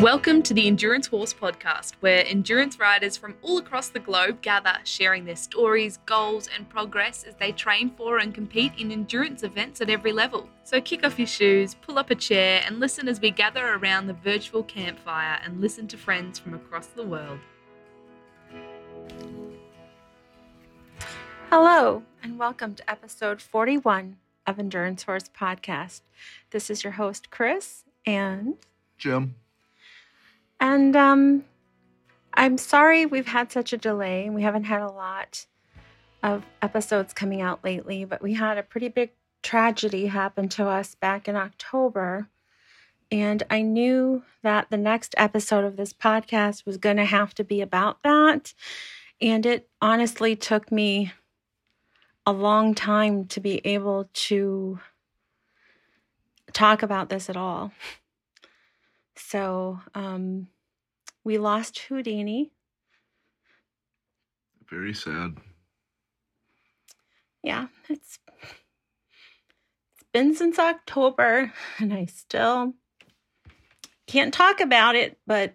Welcome to the Endurance Horse podcast, where endurance riders from all across the globe gather, sharing their stories, goals, and progress as they train for and compete in endurance events at every level. So kick off your shoes, pull up a chair, and listen as we gather around the virtual campfire and listen to friends from across the world. Hello, and welcome to episode 41 of Endurance Horse Podcast. This is your host, Chris, and Jim. And um, I'm sorry we've had such a delay. We haven't had a lot of episodes coming out lately, but we had a pretty big tragedy happen to us back in October. And I knew that the next episode of this podcast was going to have to be about that. And it honestly took me a long time to be able to talk about this at all. So, um, we lost Houdini. Very sad. Yeah, it's it's been since October and I still can't talk about it, but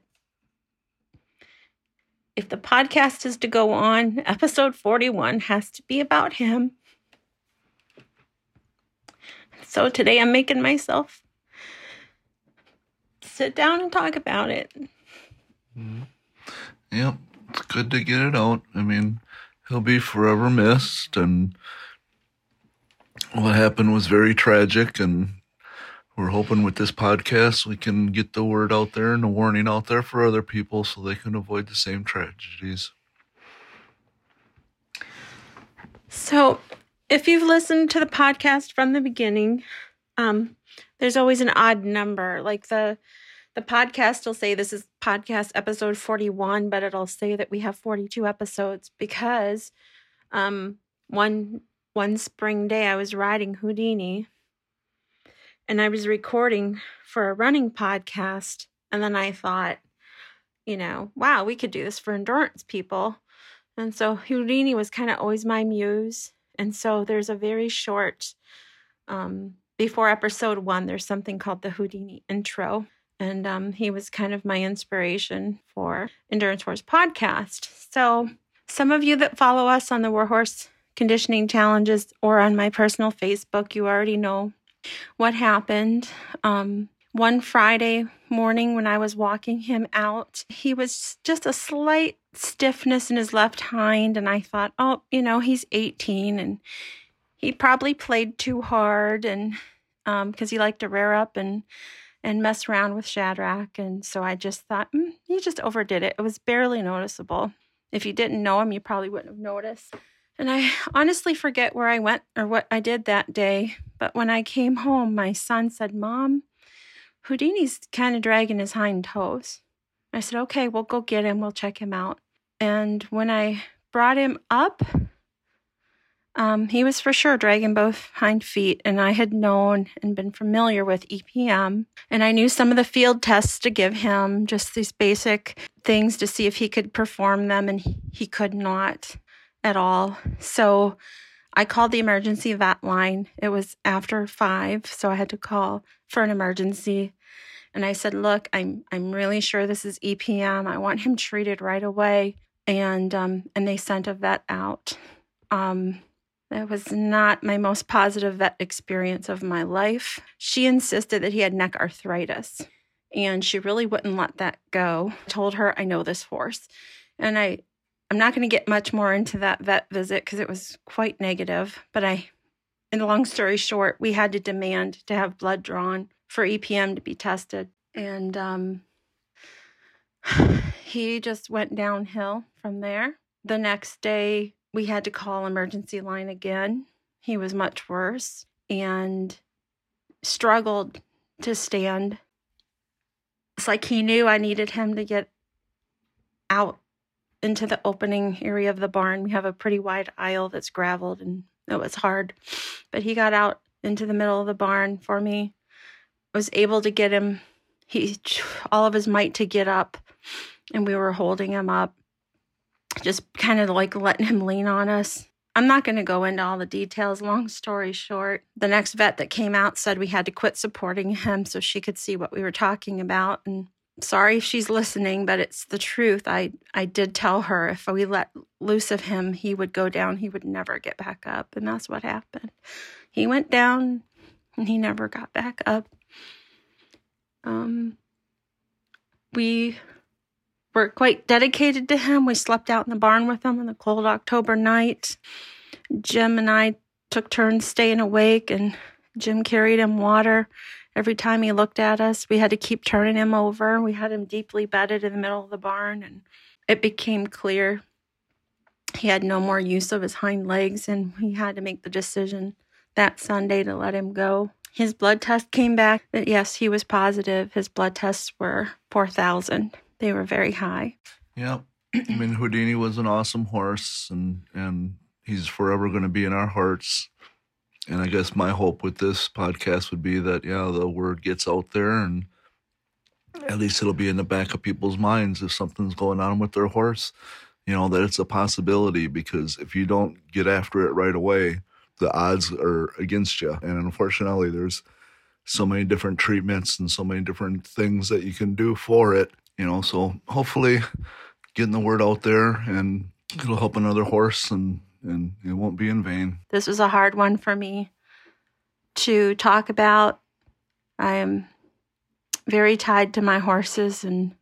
if the podcast is to go on, episode 41 has to be about him. So today I'm making myself sit down and talk about it. Yep, it's good to get it out. I mean, he'll be forever missed, and what happened was very tragic. And we're hoping with this podcast we can get the word out there and the warning out there for other people so they can avoid the same tragedies. So, if you've listened to the podcast from the beginning, um, there's always an odd number. Like the the podcast will say this is podcast episode 41, but it'll say that we have 42 episodes because um, one one spring day I was riding Houdini and I was recording for a running podcast, and then I thought, you know, wow, we could do this for endurance people. And so Houdini was kind of always my muse. And so there's a very short, um, before episode one, there's something called the Houdini intro. And um, he was kind of my inspiration for Endurance Horse podcast. So some of you that follow us on the Warhorse Conditioning Challenges or on my personal Facebook, you already know what happened. Um, one Friday morning when I was walking him out, he was just a slight stiffness in his left hind. And I thought, oh, you know, he's 18 and he probably played too hard and because he liked to rear up and and mess around with Shadrach. And so I just thought, mm, he just overdid it. It was barely noticeable. If you didn't know him, you probably wouldn't have noticed. And I honestly forget where I went or what I did that day. But when I came home, my son said, Mom, Houdini's kind of dragging his hind toes. I said, Okay, we'll go get him. We'll check him out. And when I brought him up, um, he was for sure dragging both hind feet, and I had known and been familiar with EPM. And I knew some of the field tests to give him, just these basic things to see if he could perform them, and he- could not at all. So I called the emergency vet line. It was after five, so I had to call for an emergency. And I said, "Look, I'm I'm really sure this is EPM. I want him treated right away." And um, and they sent a vet out. Um, that was not my most positive vet experience of my life. She insisted that he had neck arthritis, and she really wouldn't let that go. I told her, "I know this horse," and I I'm not going to get much more into that vet visit because it was quite negative. But I, in the long story short, we had to demand to have blood drawn for EPM to be tested, and um, he just went downhill from there. The next day, we had to call emergency line again. He was much worse and struggled to stand. It's like he knew I needed him to get out into the opening area of the barn. We have a pretty wide aisle that's graveled and it was hard. But he got out into the middle of the barn for me. Was able to get him he all of his might to get up and we were holding him up just kind of like letting him lean on us. I'm not going to go into all the details. Long story short, the next vet that came out said we had to quit supporting him so she could see what we were talking about. And sorry if she's listening, but it's the truth. I I did tell her if we let loose of him, he would go down. He would never get back up, and that's what happened. He went down, and he never got back up. Um, we were quite dedicated to him. We slept out in the barn with him on the cold October night. Jim and I took turns staying awake, and Jim carried him water every time he looked at us. We had to keep turning him over. We had him deeply bedded in the middle of the barn, and it became clear he had no more use of his hind legs, and we had to make the decision that Sunday to let him go. His blood test came back that yes, he was positive. His blood tests were 4,000. They were very high. Yeah. I mean, Houdini was an awesome horse, and, and he's forever going to be in our hearts. And I guess my hope with this podcast would be that, yeah, the word gets out there and at least it'll be in the back of people's minds if something's going on with their horse, you know, that it's a possibility because if you don't get after it right away, the odds are against you. And unfortunately, there's so many different treatments and so many different things that you can do for it, you know. So hopefully, getting the word out there and it'll help another horse and and it won't be in vain. This was a hard one for me to talk about. I am very tied to my horses and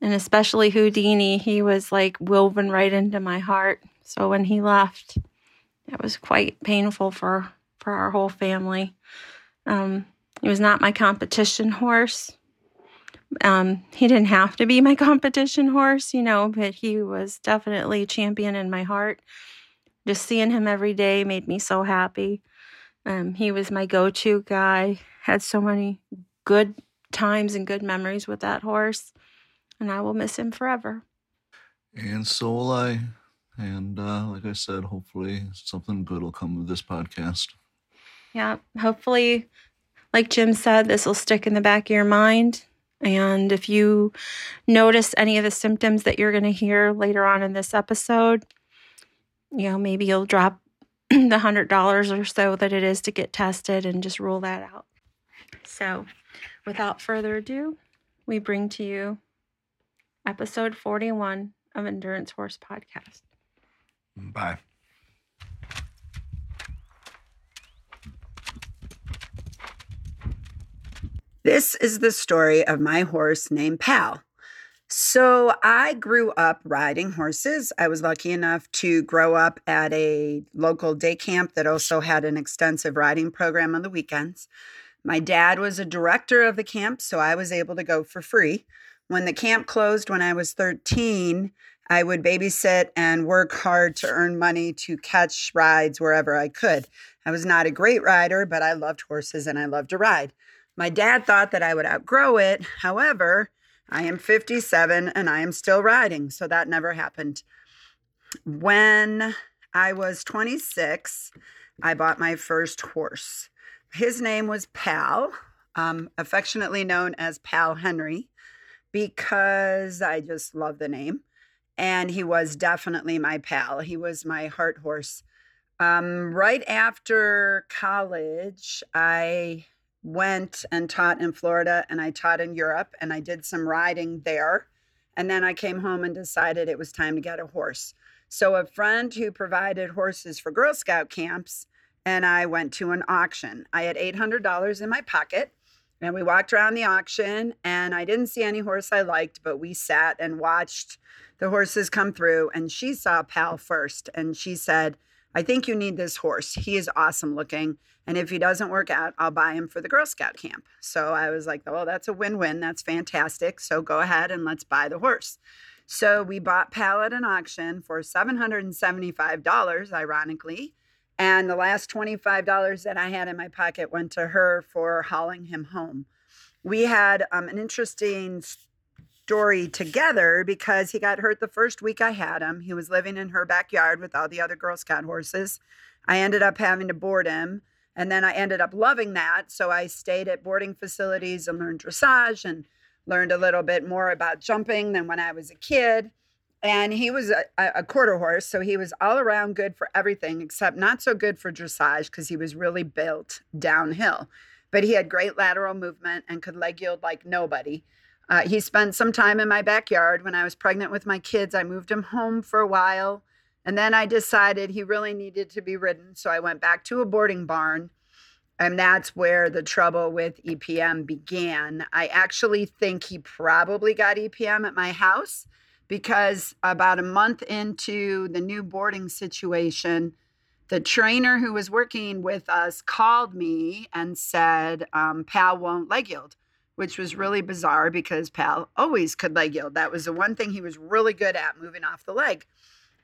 and especially Houdini, he was like woven right into my heart. So when he left, it was quite painful for for our whole family. Um, he was not my competition horse. Um, he didn't have to be my competition horse, you know, but he was definitely a champion in my heart. Just seeing him every day made me so happy. Um, he was my go to guy. Had so many good times and good memories with that horse, and I will miss him forever. And so will I. And uh, like I said, hopefully something good will come of this podcast. Yeah, hopefully, like Jim said, this will stick in the back of your mind. And if you notice any of the symptoms that you're going to hear later on in this episode, you know, maybe you'll drop the hundred dollars or so that it is to get tested and just rule that out. So, without further ado, we bring to you episode 41 of Endurance Horse Podcast. Bye. This is the story of my horse named Pal. So, I grew up riding horses. I was lucky enough to grow up at a local day camp that also had an extensive riding program on the weekends. My dad was a director of the camp, so I was able to go for free. When the camp closed when I was 13, I would babysit and work hard to earn money to catch rides wherever I could. I was not a great rider, but I loved horses and I loved to ride. My dad thought that I would outgrow it. However, I am 57 and I am still riding, so that never happened. When I was 26, I bought my first horse. His name was Pal, um, affectionately known as Pal Henry, because I just love the name and he was definitely my pal. He was my heart horse. Um, right after college, I went and taught in Florida and I taught in Europe and I did some riding there. And then I came home and decided it was time to get a horse. So, a friend who provided horses for Girl Scout camps and I went to an auction. I had $800 in my pocket and we walked around the auction and I didn't see any horse I liked, but we sat and watched the horses come through and she saw Pal first and she said, I think you need this horse. He is awesome looking. And if he doesn't work out, I'll buy him for the Girl Scout camp. So I was like, well, that's a win win. That's fantastic. So go ahead and let's buy the horse. So we bought Pal at an auction for $775, ironically. And the last $25 that I had in my pocket went to her for hauling him home. We had um, an interesting story together because he got hurt the first week I had him. He was living in her backyard with all the other Girl Scout horses. I ended up having to board him. And then I ended up loving that. So I stayed at boarding facilities and learned dressage and learned a little bit more about jumping than when I was a kid. And he was a, a quarter horse. So he was all around good for everything except not so good for dressage because he was really built downhill. But he had great lateral movement and could leg yield like nobody. Uh, he spent some time in my backyard when I was pregnant with my kids. I moved him home for a while. And then I decided he really needed to be ridden. So I went back to a boarding barn. And that's where the trouble with EPM began. I actually think he probably got EPM at my house because about a month into the new boarding situation, the trainer who was working with us called me and said, um, Pal won't leg yield, which was really bizarre because Pal always could leg yield. That was the one thing he was really good at, moving off the leg.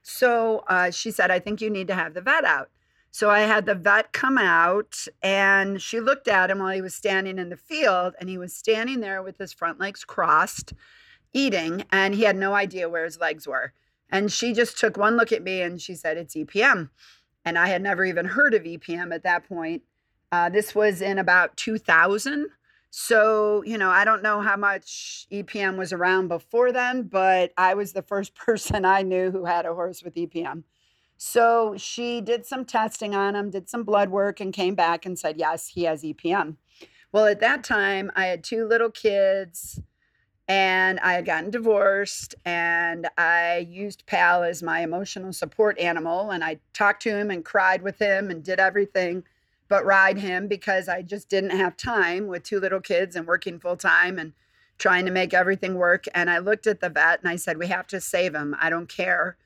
So uh, she said, I think you need to have the vet out. So I had the vet come out and she looked at him while he was standing in the field and he was standing there with his front legs crossed eating and he had no idea where his legs were. And she just took one look at me and she said, It's EPM. And I had never even heard of EPM at that point. Uh, this was in about 2000. So, you know, I don't know how much EPM was around before then, but I was the first person I knew who had a horse with EPM. So she did some testing on him, did some blood work, and came back and said, yes, he has EPM. Well, at that time, I had two little kids and I had gotten divorced and I used Pal as my emotional support animal and I talked to him and cried with him and did everything but ride him because I just didn't have time with two little kids and working full time and trying to make everything work and I looked at the vet and I said we have to save him. I don't care.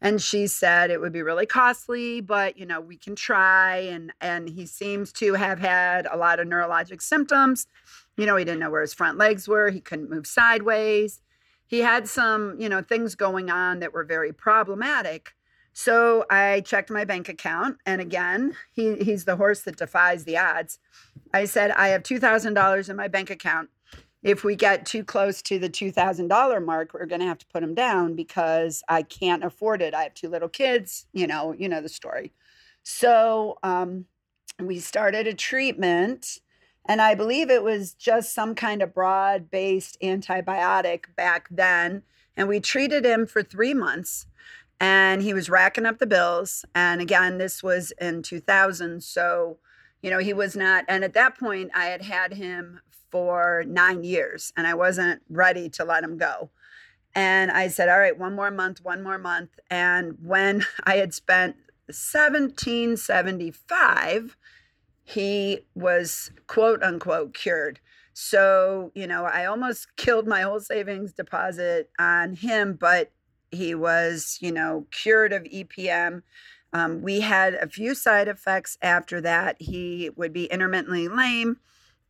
And she said it would be really costly, but you know, we can try and and he seems to have had a lot of neurologic symptoms you know, he didn't know where his front legs were. He couldn't move sideways. He had some, you know, things going on that were very problematic. So I checked my bank account. And again, he, he's the horse that defies the odds. I said, I have $2,000 in my bank account. If we get too close to the $2,000 mark, we're going to have to put him down because I can't afford it. I have two little kids, you know, you know the story. So um, we started a treatment and I believe it was just some kind of broad based antibiotic back then. And we treated him for three months and he was racking up the bills. And again, this was in 2000. So, you know, he was not, and at that point, I had had him for nine years and I wasn't ready to let him go. And I said, all right, one more month, one more month. And when I had spent 1775, he was quote unquote cured. So, you know, I almost killed my whole savings deposit on him, but he was, you know, cured of EPM. Um, we had a few side effects after that. He would be intermittently lame,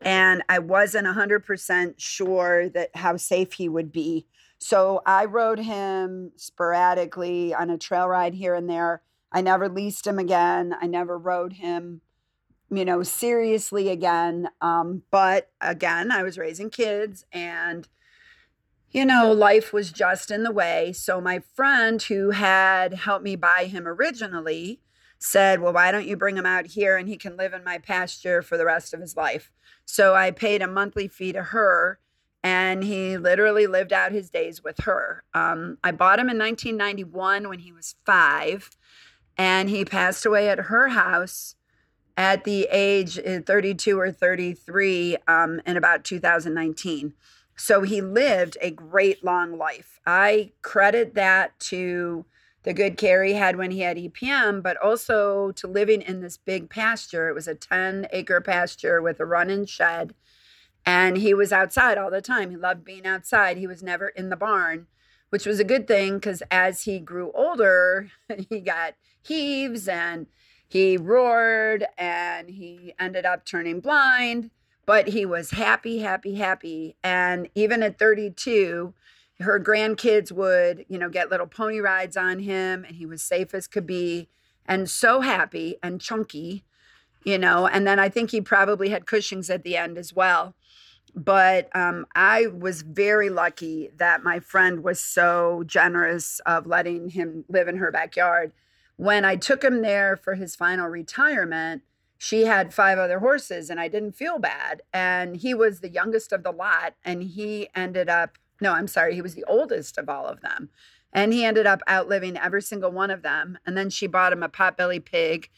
and I wasn't 100% sure that how safe he would be. So I rode him sporadically on a trail ride here and there. I never leased him again. I never rode him you know, seriously again. Um, but again, I was raising kids and, you know, life was just in the way. So my friend who had helped me buy him originally said, Well, why don't you bring him out here and he can live in my pasture for the rest of his life? So I paid a monthly fee to her and he literally lived out his days with her. Um, I bought him in 1991 when he was five and he passed away at her house at the age uh, 32 or 33 um, in about 2019. So he lived a great long life. I credit that to the good care he had when he had EPM, but also to living in this big pasture. It was a 10 acre pasture with a run in shed. And he was outside all the time. He loved being outside. He was never in the barn, which was a good thing because as he grew older, he got heaves and he roared and he ended up turning blind, but he was happy, happy, happy. And even at 32, her grandkids would, you know, get little pony rides on him and he was safe as could be and so happy and chunky, you know. And then I think he probably had Cushing's at the end as well. But um, I was very lucky that my friend was so generous of letting him live in her backyard when I took him there for his final retirement, she had five other horses and I didn't feel bad. And he was the youngest of the lot. And he ended up, no, I'm sorry, he was the oldest of all of them. And he ended up outliving every single one of them. And then she bought him a potbelly pig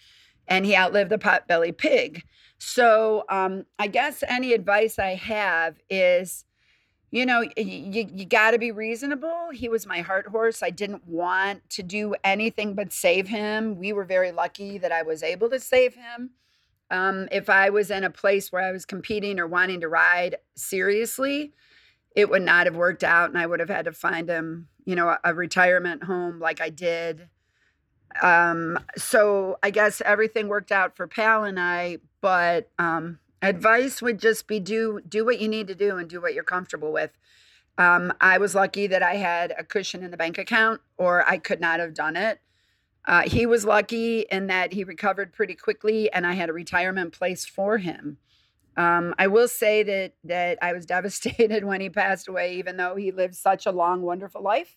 and he outlived the potbelly pig. So um, I guess any advice I have is you know, you, you got to be reasonable. He was my heart horse. I didn't want to do anything but save him. We were very lucky that I was able to save him. Um, if I was in a place where I was competing or wanting to ride seriously, it would not have worked out, and I would have had to find him, you know, a, a retirement home like I did. Um, so I guess everything worked out for Pal and I, but um, advice would just be do do what you need to do and do what you're comfortable with. Um, I was lucky that I had a cushion in the bank account, or I could not have done it. Uh, he was lucky in that he recovered pretty quickly, and I had a retirement place for him. Um, I will say that that I was devastated when he passed away, even though he lived such a long, wonderful life.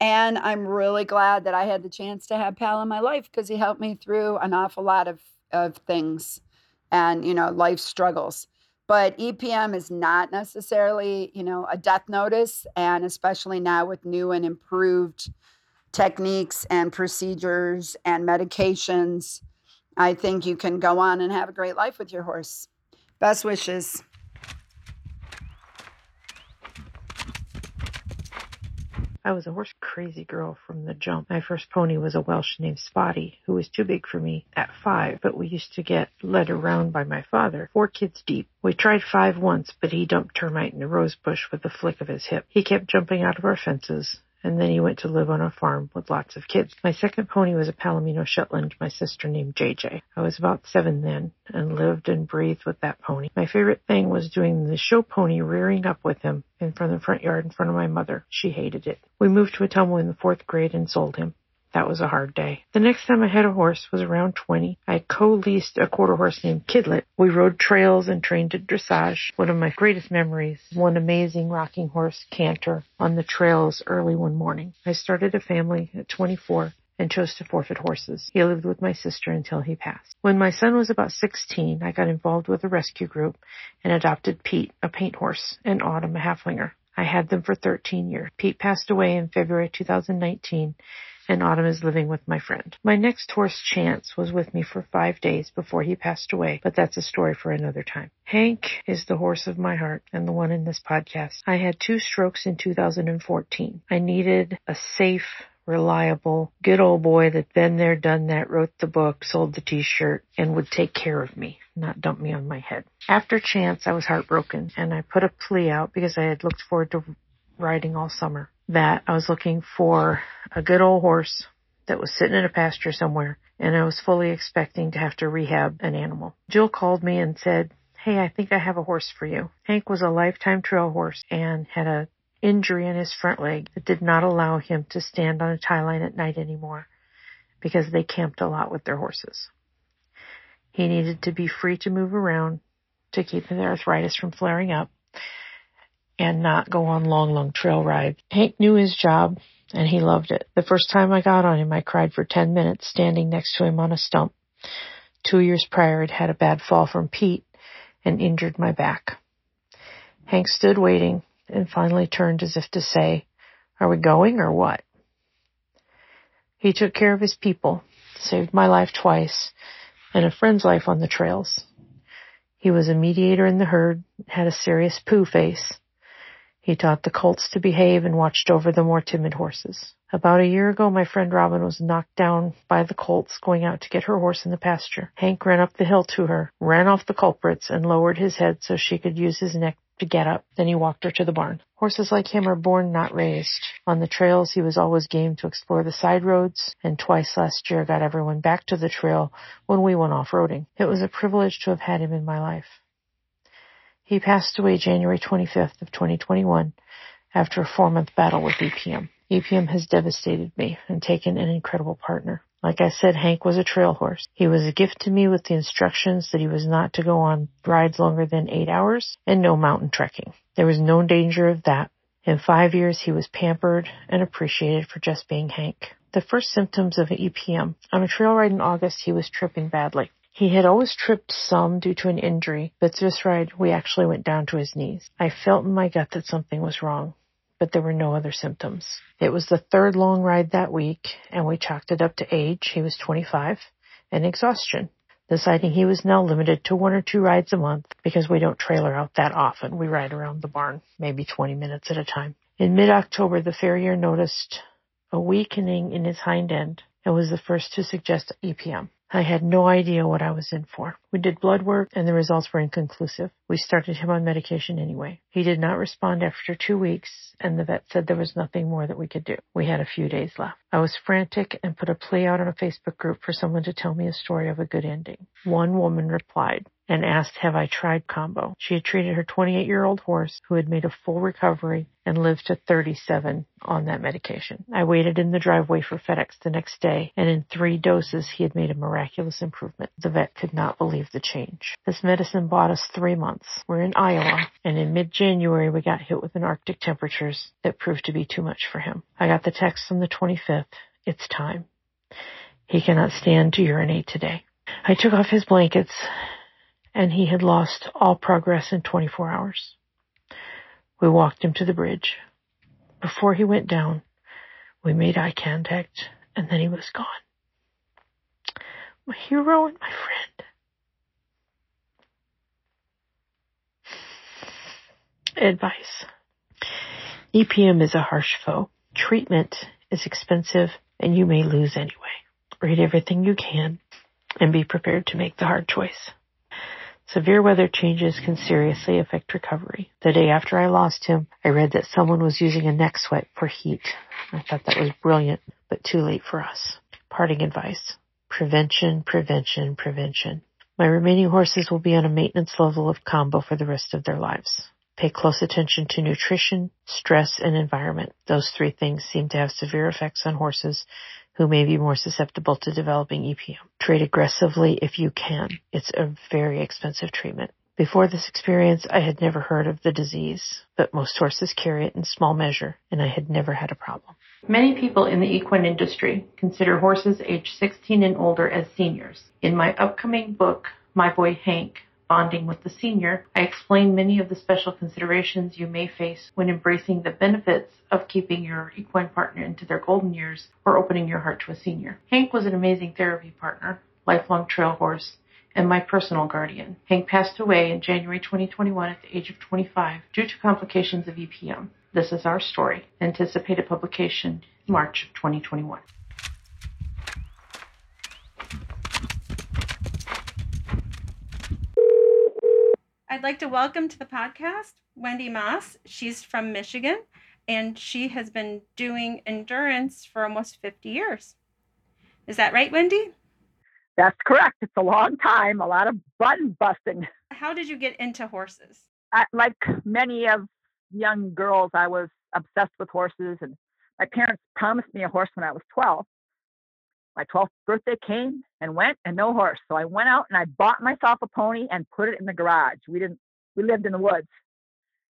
And I'm really glad that I had the chance to have Pal in my life because he helped me through an awful lot of of things and you know life struggles but EPM is not necessarily, you know, a death notice. And especially now with new and improved techniques and procedures and medications, I think you can go on and have a great life with your horse. Best wishes. I was a horse crazy girl from the jump. My first pony was a Welsh named Spotty, who was too big for me at five, but we used to get led around by my father, four kids deep. We tried five once, but he dumped termite in a rose bush with a flick of his hip. He kept jumping out of our fences, and then he went to live on a farm with lots of kids. My second pony was a Palomino Shetland my sister named JJ. I was about seven then and lived and breathed with that pony. My favorite thing was doing the show pony rearing up with him in front of the front yard in front of my mother. She hated it. We moved to a tumble in the fourth grade and sold him. That was a hard day. The next time I had a horse was around 20. I co-leased a quarter horse named Kidlet. We rode trails and trained at dressage. One of my greatest memories, one amazing rocking horse canter on the trails early one morning. I started a family at 24 and chose to forfeit horses. He lived with my sister until he passed. When my son was about 16, I got involved with a rescue group and adopted Pete, a paint horse, and Autumn, a Haflinger. I had them for 13 years. Pete passed away in February 2019 and Autumn is living with my friend. My next horse, Chance, was with me for five days before he passed away, but that's a story for another time. Hank is the horse of my heart and the one in this podcast. I had two strokes in 2014. I needed a safe, reliable, good old boy that been there, done that, wrote the book, sold the t-shirt, and would take care of me, not dump me on my head. After Chance, I was heartbroken and I put a plea out because I had looked forward to riding all summer that I was looking for a good old horse that was sitting in a pasture somewhere and I was fully expecting to have to rehab an animal. Jill called me and said, Hey, I think I have a horse for you. Hank was a lifetime trail horse and had a injury in his front leg that did not allow him to stand on a tie line at night anymore because they camped a lot with their horses. He needed to be free to move around to keep the arthritis from flaring up and not go on long, long trail rides. Hank knew his job and he loved it. The first time I got on him, I cried for 10 minutes standing next to him on a stump. Two years prior, I'd had a bad fall from Pete and injured my back. Hank stood waiting and finally turned as if to say, are we going or what? He took care of his people, saved my life twice, and a friend's life on the trails. He was a mediator in the herd, had a serious poo face, he taught the colts to behave and watched over the more timid horses. About a year ago, my friend Robin was knocked down by the colts going out to get her horse in the pasture. Hank ran up the hill to her, ran off the culprits, and lowered his head so she could use his neck to get up. Then he walked her to the barn. Horses like him are born, not raised. On the trails, he was always game to explore the side roads, and twice last year got everyone back to the trail when we went off-roading. It was a privilege to have had him in my life. He passed away January 25th of 2021 after a four-month battle with EPM. EPM has devastated me and taken an incredible partner. Like I said, Hank was a trail horse. He was a gift to me with the instructions that he was not to go on rides longer than eight hours and no mountain trekking. There was no danger of that. In five years, he was pampered and appreciated for just being Hank. The first symptoms of EPM. On a trail ride in August, he was tripping badly. He had always tripped some due to an injury, but this ride we actually went down to his knees. I felt in my gut that something was wrong, but there were no other symptoms. It was the third long ride that week, and we chalked it up to age. He was 25 and exhaustion. deciding he was now limited to one or two rides a month because we don't trailer out that often. We ride around the barn maybe 20 minutes at a time. In mid-October, the farrier noticed a weakening in his hind end and was the first to suggest EPM. I had no idea what I was in for. We did blood work and the results were inconclusive. We started him on medication anyway. He did not respond after two weeks and the vet said there was nothing more that we could do. We had a few days left. I was frantic and put a plea out on a Facebook group for someone to tell me a story of a good ending. One woman replied, and asked, have I tried combo? She had treated her 28 year old horse who had made a full recovery and lived to 37 on that medication. I waited in the driveway for FedEx the next day and in three doses he had made a miraculous improvement. The vet could not believe the change. This medicine bought us three months. We're in Iowa and in mid-January we got hit with an arctic temperatures that proved to be too much for him. I got the text on the 25th. It's time. He cannot stand to urinate today. I took off his blankets and he had lost all progress in 24 hours. We walked him to the bridge. Before he went down, we made eye contact, and then he was gone. My hero and my friend. Advice. EPM is a harsh foe. Treatment is expensive and you may lose anyway. Read everything you can and be prepared to make the hard choice. Severe weather changes can seriously affect recovery. The day after I lost him, I read that someone was using a neck sweat for heat. I thought that was brilliant, but too late for us. Parting advice. Prevention, prevention, prevention. My remaining horses will be on a maintenance level of combo for the rest of their lives. Pay close attention to nutrition, stress, and environment. Those three things seem to have severe effects on horses who may be more susceptible to developing EPM. Trade aggressively if you can. It's a very expensive treatment. Before this experience, I had never heard of the disease, but most horses carry it in small measure, and I had never had a problem. Many people in the equine industry consider horses aged 16 and older as seniors. In my upcoming book, My Boy Hank, bonding with the senior, I explain many of the special considerations you may face when embracing the benefits of keeping your equine partner into their golden years or opening your heart to a senior. Hank was an amazing therapy partner, lifelong trail horse, and my personal guardian. Hank passed away in January 2021 at the age of 25 due to complications of EPM. This is our story. Anticipated publication March 2021. I'd like to welcome to the podcast Wendy Moss. She's from Michigan and she has been doing endurance for almost 50 years. Is that right, Wendy? That's correct. It's a long time, a lot of button busting. How did you get into horses? I, like many of young girls, I was obsessed with horses, and my parents promised me a horse when I was 12. My 12th birthday came and went, and no horse. So I went out and I bought myself a pony and put it in the garage. We didn't. We lived in the woods.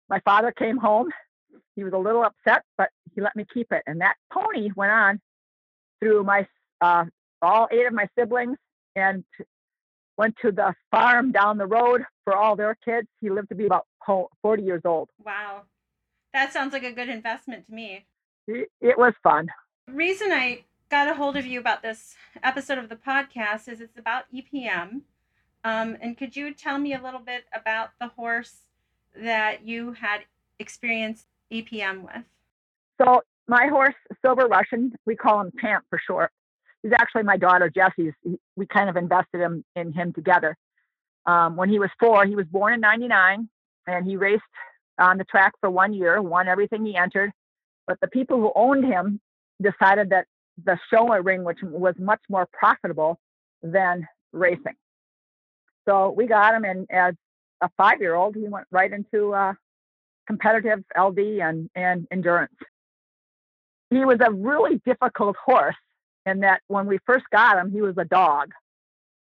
My father came home. He was a little upset, but he let me keep it. And that pony went on through my uh, all eight of my siblings and went to the farm down the road for all their kids. He lived to be about 40 years old. Wow. That sounds like a good investment to me. It, it was fun. The reason I got a hold of you about this episode of the podcast is it's about EPM. Um, and could you tell me a little bit about the horse that you had experienced EPM with? So my horse, Silver Russian, we call him Champ for short. He's actually my daughter Jesse's. We kind of invested him in him together. Um, when he was four, he was born in '99, and he raced on the track for one year, won everything he entered. But the people who owned him decided that the show ring, which was much more profitable than racing. So we got him, and as a five-year-old, he went right into uh, competitive LD and and endurance. He was a really difficult horse in that when we first got him, he was a dog,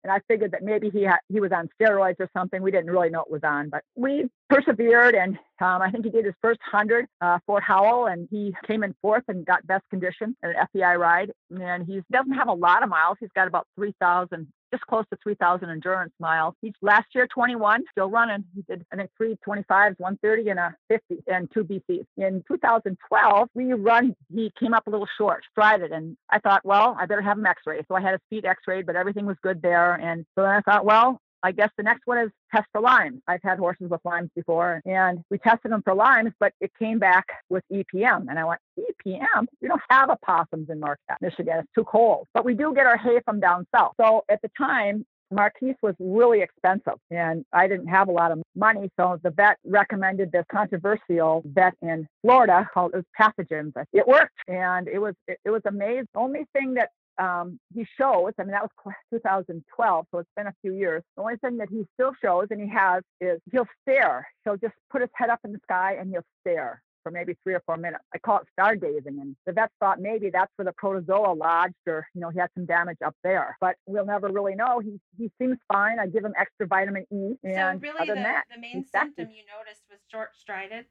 and I figured that maybe he had he was on steroids or something. We didn't really know it was on, but we persevered, and um, I think he did his first hundred uh, Fort Howell, and he came in fourth and got best condition at an FEI ride. And he doesn't have a lot of miles; he's got about three thousand just close to 3,000 endurance miles. He's last year 21, still running. He did I think three 25s, 130, and a 50, and two BCs. In 2012, we run. He came up a little short, strided, and I thought, well, I better have him X-ray. So I had his feet X-rayed, but everything was good there. And so then I thought, well, I guess the next one is test for Lyme. I've had horses with Lyme before and we tested them for Lyme, but it came back with EPM. And I went, EPM? We don't have opossums in Marquette, Michigan. It's too cold. But we do get our hay from down south. So at the time, Marquis was really expensive and I didn't have a lot of money. So the vet recommended this controversial vet in Florida called it was pathogens. It worked and it was it, it was amazing. The only thing that um, he shows, I mean, that was 2012, so it's been a few years. The only thing that he still shows and he has is he'll stare. He'll just put his head up in the sky and he'll stare for maybe three or four minutes. I call it stargazing. And the vets thought maybe that's where the protozoa lodged or, you know, he had some damage up there. But we'll never really know. He, he seems fine. I give him extra vitamin E. And so really other the, than that, the main symptom you noticed was short strided?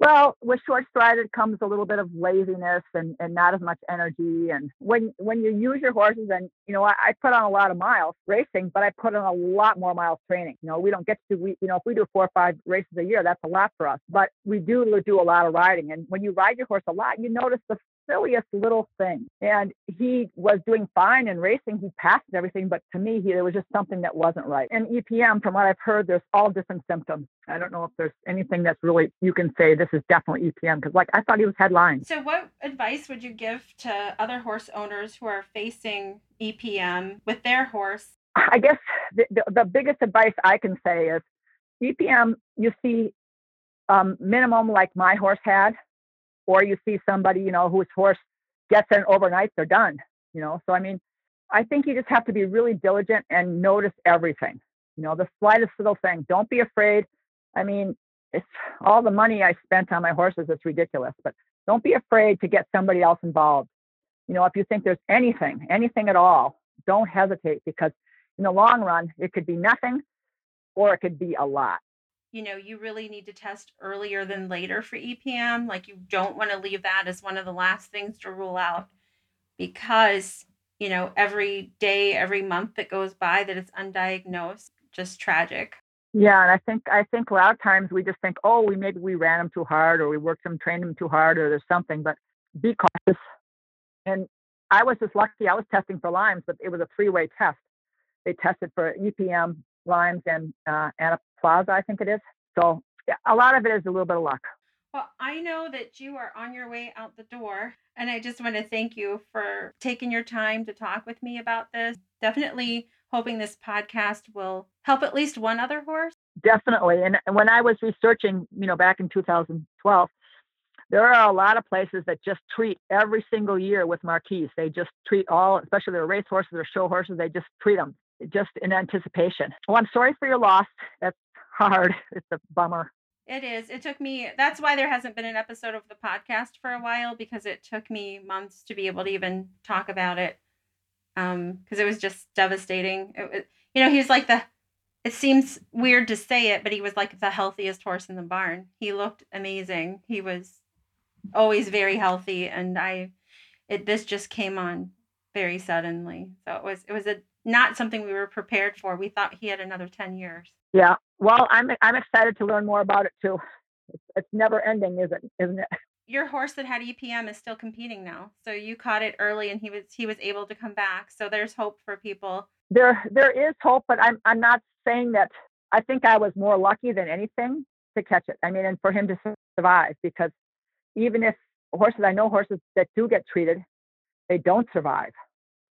Well, with short strided comes a little bit of laziness and, and not as much energy. And when when you use your horses, and you know, I, I put on a lot of miles racing, but I put on a lot more miles training. You know, we don't get to we you know if we do four or five races a year, that's a lot for us. But we do do a lot of riding, and when you ride your horse a lot, you notice the silliest little thing. And he was doing fine in racing. He passed everything, but to me, he, there was just something that wasn't right. And EPM, from what I've heard, there's all different symptoms. I don't know if there's anything that's really you can say this is definitely EPM because, like, I thought he was headline. So, what advice would you give to other horse owners who are facing EPM with their horse? I guess the, the, the biggest advice I can say is EPM, you see um, minimum like my horse had, or you see somebody, you know, whose horse gets in overnight, they're done, you know. So, I mean, I think you just have to be really diligent and notice everything, you know, the slightest little thing. Don't be afraid. I mean, it's all the money I spent on my horses, it's ridiculous, but don't be afraid to get somebody else involved. You know, if you think there's anything, anything at all, don't hesitate because in the long run, it could be nothing or it could be a lot you know, you really need to test earlier than later for EPM. Like you don't want to leave that as one of the last things to rule out because, you know, every day, every month that goes by that it's undiagnosed, just tragic. Yeah, and I think I think a lot of times we just think, oh, we maybe we ran them too hard or we worked them, trained them too hard or there's something, but be cautious. And I was just lucky. I was testing for Lyme's, but it was a three-way test. They tested for EPM, Lyme's, and uh, Plaza, I think it is. So yeah, a lot of it is a little bit of luck. Well, I know that you are on your way out the door, and I just want to thank you for taking your time to talk with me about this. Definitely hoping this podcast will help at least one other horse. Definitely. And when I was researching, you know, back in 2012, there are a lot of places that just treat every single year with marquees. They just treat all, especially their race horses or show horses, they just treat them just in anticipation. Well, I'm sorry for your loss. That's hard. It's a bummer. It is. It took me, that's why there hasn't been an episode of the podcast for a while because it took me months to be able to even talk about it. Um, because it was just devastating. It was, you know, he was like the, it seems weird to say it, but he was like the healthiest horse in the barn. He looked amazing. He was always very healthy. And I, it, this just came on very suddenly. So it was, it was a, not something we were prepared for. We thought he had another 10 years. Yeah. Well, I'm I'm excited to learn more about it too. It's, it's never ending, is it? Isn't it? Your horse that had EPM is still competing now. So you caught it early and he was he was able to come back. So there's hope for people. There there is hope, but I'm I'm not saying that I think I was more lucky than anything to catch it. I mean, and for him to survive because even if horses I know horses that do get treated, they don't survive.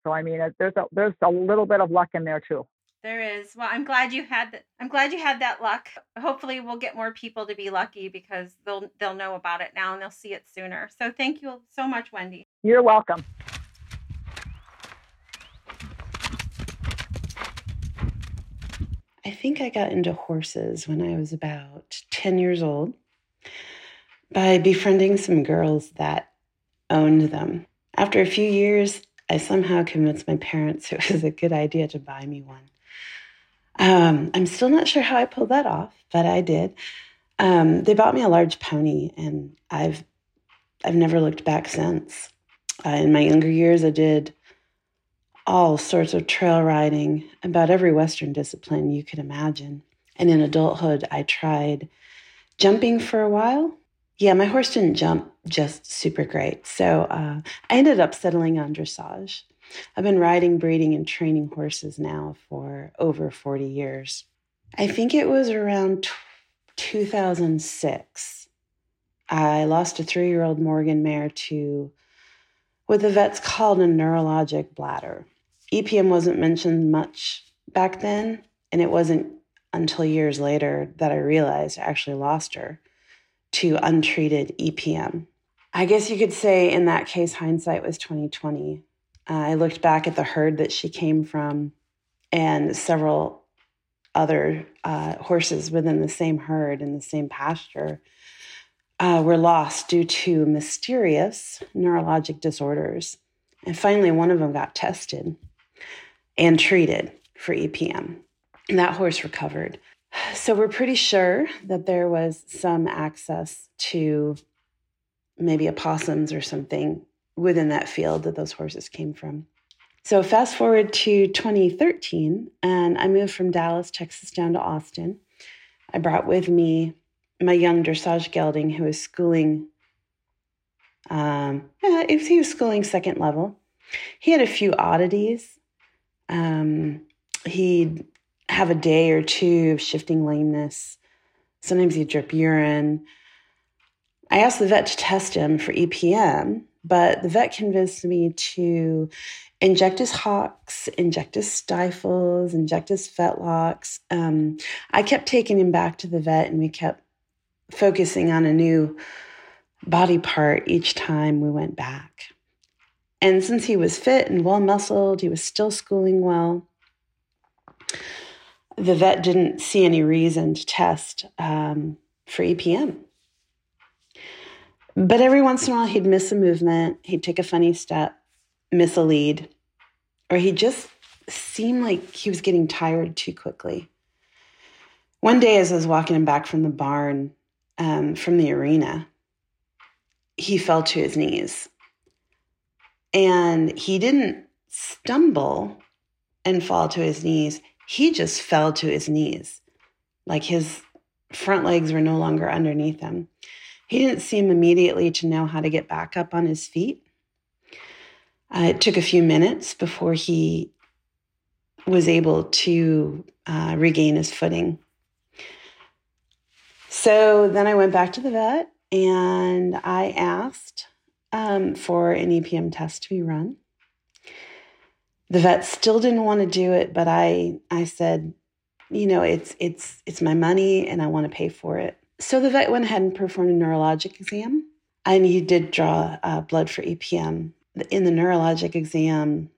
So I mean, there's a there's a little bit of luck in there too. There is. Well, I'm glad you had that. I'm glad you had that luck. Hopefully, we'll get more people to be lucky because they'll they'll know about it now and they'll see it sooner. So thank you so much, Wendy. You're welcome. I think I got into horses when I was about 10 years old by befriending some girls that owned them. After a few years, I somehow convinced my parents it was a good idea to buy me one. Um, I'm still not sure how I pulled that off, but I did. Um, they bought me a large pony, and I've I've never looked back since. Uh, in my younger years, I did all sorts of trail riding, about every Western discipline you could imagine. And in adulthood, I tried jumping for a while. Yeah, my horse didn't jump just super great. So uh, I ended up settling on dressage. I've been riding, breeding, and training horses now for over 40 years. I think it was around t- 2006. I lost a three year old Morgan mare to what the vets called a neurologic bladder. EPM wasn't mentioned much back then, and it wasn't until years later that I realized I actually lost her to untreated EPM. I guess you could say in that case hindsight was 2020. Uh, I looked back at the herd that she came from and several other uh, horses within the same herd in the same pasture uh, were lost due to mysterious neurologic disorders. And finally, one of them got tested and treated for EPM. And that horse recovered. So we're pretty sure that there was some access to maybe opossums or something within that field that those horses came from. So fast forward to 2013, and I moved from Dallas, Texas, down to Austin. I brought with me my young dressage gelding who was schooling. Um, yeah, he was schooling second level. He had a few oddities. Um, he'd have a day or two of shifting lameness. Sometimes he'd drip urine. I asked the vet to test him for EPM, but the vet convinced me to inject his hocks, inject his stifles, inject his fetlocks. Um, I kept taking him back to the vet and we kept focusing on a new body part each time we went back. And since he was fit and well muscled, he was still schooling well. The vet didn't see any reason to test um, for EPM. But every once in a while, he'd miss a movement, he'd take a funny step, miss a lead, or he just seemed like he was getting tired too quickly. One day, as I was walking him back from the barn, um, from the arena, he fell to his knees. And he didn't stumble and fall to his knees, he just fell to his knees. Like his front legs were no longer underneath him. He didn't seem immediately to know how to get back up on his feet. Uh, it took a few minutes before he was able to uh, regain his footing. So then I went back to the vet and I asked um, for an EPM test to be run. The vet still didn't want to do it, but I I said, you know, it's it's it's my money and I want to pay for it. So the vet went ahead and performed a neurologic exam, and he did draw uh, blood for EPM. In the neurologic exam,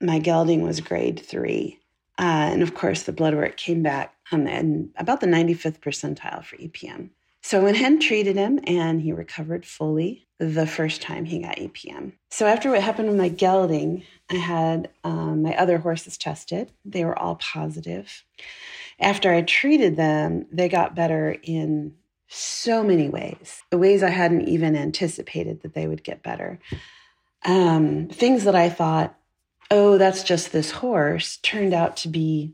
my gelding was grade three, uh, and of course the blood work came back um, and about the 95th percentile for EPM. So I went ahead and treated him, and he recovered fully the first time he got EPM. So after what happened with my gelding, I had um, my other horses tested. They were all positive. After I treated them, they got better in so many ways, ways I hadn't even anticipated that they would get better. Um, things that I thought, oh, that's just this horse, turned out to be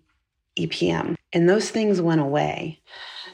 EPM. And those things went away.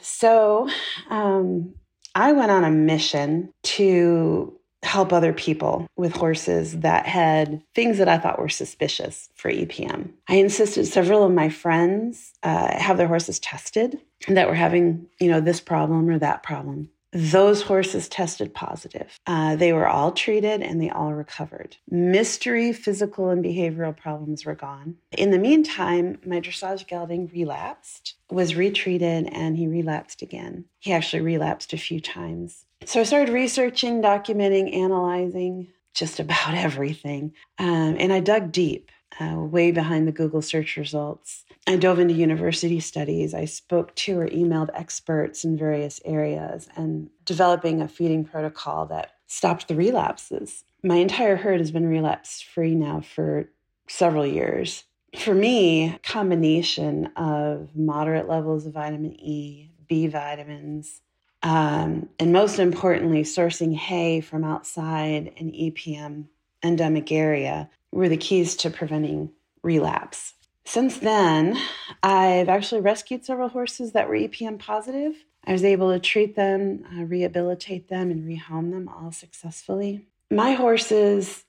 So um, I went on a mission to help other people with horses that had things that I thought were suspicious for EPM. I insisted several of my friends uh, have their horses tested that were having, you know, this problem or that problem those horses tested positive. Uh, they were all treated and they all recovered. Mystery physical and behavioral problems were gone. In the meantime, my dressage gelding relapsed, was retreated, and he relapsed again. He actually relapsed a few times. So I started researching, documenting, analyzing just about everything. Um, and I dug deep, uh, way behind the Google search results. I dove into university studies. I spoke to or emailed experts in various areas and developing a feeding protocol that stopped the relapses. My entire herd has been relapse free now for several years. For me, combination of moderate levels of vitamin E, B vitamins, um, and most importantly, sourcing hay from outside an EPM endemic area were the keys to preventing relapse. Since then, I've actually rescued several horses that were EPM positive. I was able to treat them, uh, rehabilitate them, and rehome them all successfully. My horses,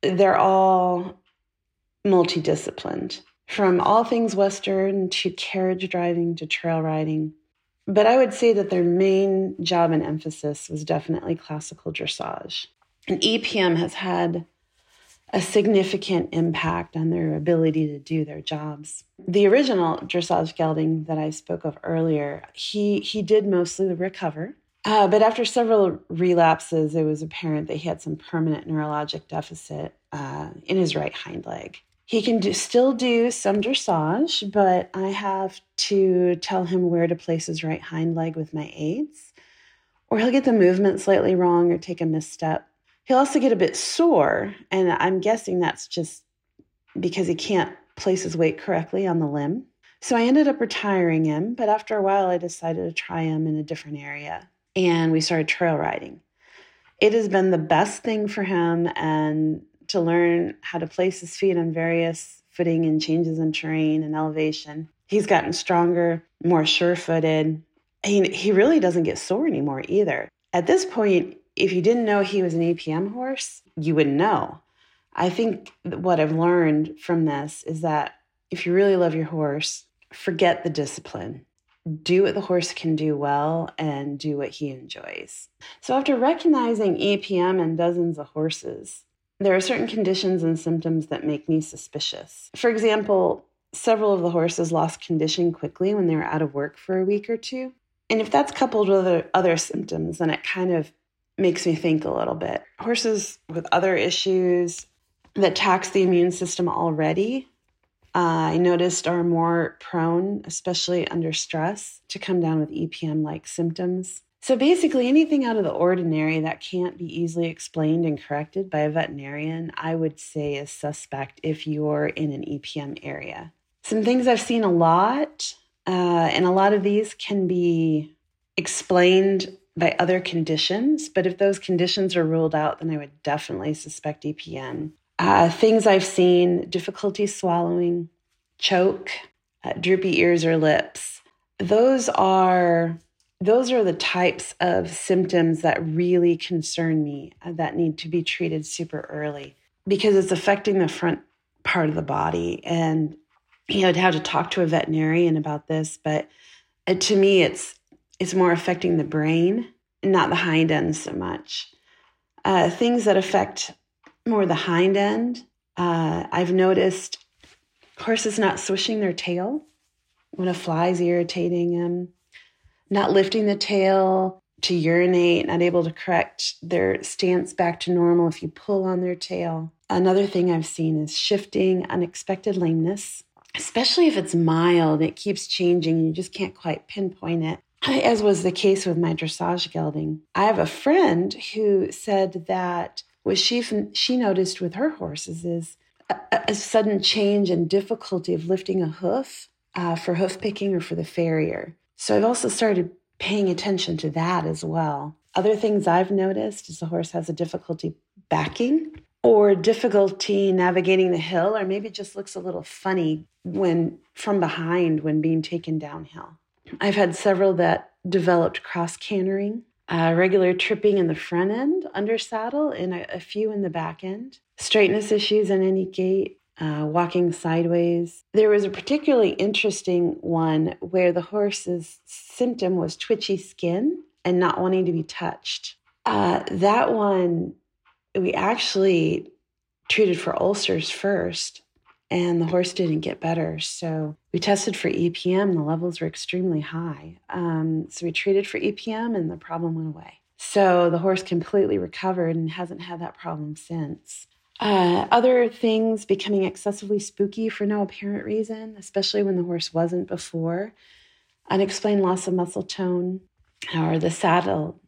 they're all multidisciplined, from all things Western to carriage driving to trail riding. But I would say that their main job and emphasis was definitely classical dressage. And EPM has had a significant impact on their ability to do their jobs. The original dressage gelding that I spoke of earlier, he he did mostly recover. Uh, but after several relapses, it was apparent that he had some permanent neurologic deficit uh, in his right hind leg. He can do, still do some dressage, but I have to tell him where to place his right hind leg with my aids, or he'll get the movement slightly wrong or take a misstep. He'll also get a bit sore, and I'm guessing that's just because he can't place his weight correctly on the limb. So I ended up retiring him, but after a while, I decided to try him in a different area, and we started trail riding. It has been the best thing for him, and to learn how to place his feet on various footing and changes in terrain and elevation. He's gotten stronger, more sure footed. He, he really doesn't get sore anymore either. At this point, if you didn't know he was an EPM horse, you wouldn't know. I think what I've learned from this is that if you really love your horse, forget the discipline. Do what the horse can do well and do what he enjoys. So, after recognizing EPM in dozens of horses, there are certain conditions and symptoms that make me suspicious. For example, several of the horses lost condition quickly when they were out of work for a week or two. And if that's coupled with other, other symptoms, then it kind of makes me think a little bit. Horses with other issues that tax the immune system already, uh, I noticed are more prone, especially under stress, to come down with EPM like symptoms. So basically, anything out of the ordinary that can't be easily explained and corrected by a veterinarian, I would say is suspect if you're in an EPM area. Some things I've seen a lot, uh, and a lot of these can be explained by other conditions, but if those conditions are ruled out, then I would definitely suspect EPM. Uh, things I've seen difficulty swallowing, choke, uh, droopy ears or lips. Those are those are the types of symptoms that really concern me uh, that need to be treated super early because it's affecting the front part of the body and you know i'd have to talk to a veterinarian about this but uh, to me it's it's more affecting the brain, and not the hind end so much. Uh, things that affect more the hind end, uh, I've noticed horses not swishing their tail when a fly is irritating them, not lifting the tail to urinate, not able to correct their stance back to normal if you pull on their tail. Another thing I've seen is shifting, unexpected lameness, especially if it's mild, it keeps changing, you just can't quite pinpoint it as was the case with my dressage gelding. I have a friend who said that what she she noticed with her horses is a, a sudden change and difficulty of lifting a hoof uh, for hoof picking or for the farrier. So I've also started paying attention to that as well. Other things I've noticed is the horse has a difficulty backing or difficulty navigating the hill, or maybe just looks a little funny when from behind when being taken downhill. I've had several that developed cross cantering, uh, regular tripping in the front end under saddle, and a, a few in the back end, straightness issues in any gait, uh, walking sideways. There was a particularly interesting one where the horse's symptom was twitchy skin and not wanting to be touched. Uh, that one, we actually treated for ulcers first and the horse didn't get better. So we tested for EPM. The levels were extremely high. Um, so we treated for EPM, and the problem went away. So the horse completely recovered and hasn't had that problem since. Uh, other things becoming excessively spooky for no apparent reason, especially when the horse wasn't before. Unexplained loss of muscle tone, or the saddle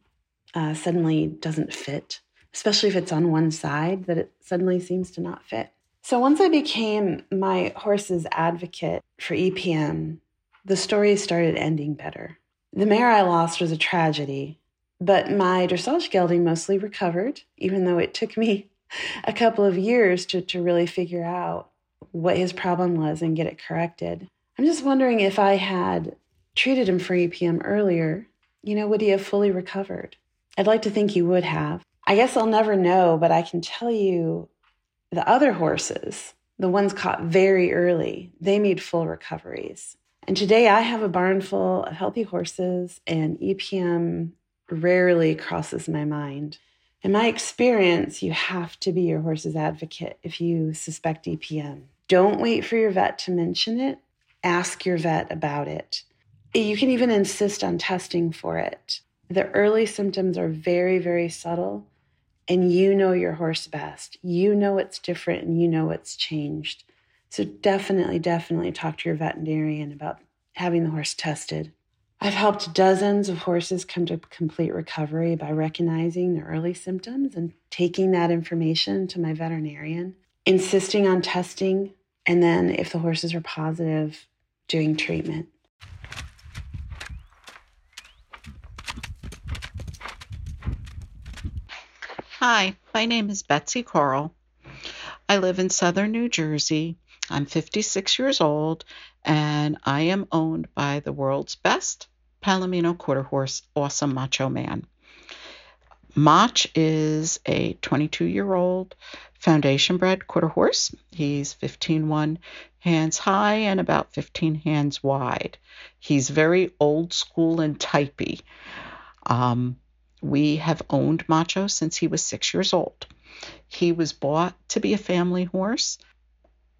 uh, suddenly doesn't fit, especially if it's on one side that it suddenly seems to not fit. So once I became my horse's advocate for EPM, the story started ending better. The mare I lost was a tragedy, but my dressage gelding mostly recovered, even though it took me a couple of years to, to really figure out what his problem was and get it corrected. I'm just wondering if I had treated him for EPM earlier, you know, would he have fully recovered? I'd like to think he would have. I guess I'll never know, but I can tell you the other horses, the ones caught very early, they made full recoveries. And today I have a barn full of healthy horses, and EPM rarely crosses my mind. In my experience, you have to be your horse's advocate if you suspect EPM. Don't wait for your vet to mention it. Ask your vet about it. You can even insist on testing for it. The early symptoms are very, very subtle, and you know your horse best. You know what's different and you know what's changed. So definitely, definitely talk to your veterinarian about having the horse tested. I've helped dozens of horses come to complete recovery by recognizing the early symptoms and taking that information to my veterinarian, insisting on testing, and then if the horses are positive, doing treatment. Hi, my name is Betsy Coral. I live in southern New Jersey. I'm 56 years old and I am owned by the world's best Palomino quarter horse, Awesome Macho Man. Mach is a 22 year old foundation bred quarter horse. He's 15 1 hands high and about 15 hands wide. He's very old school and typey. Um, we have owned Macho since he was six years old. He was bought to be a family horse.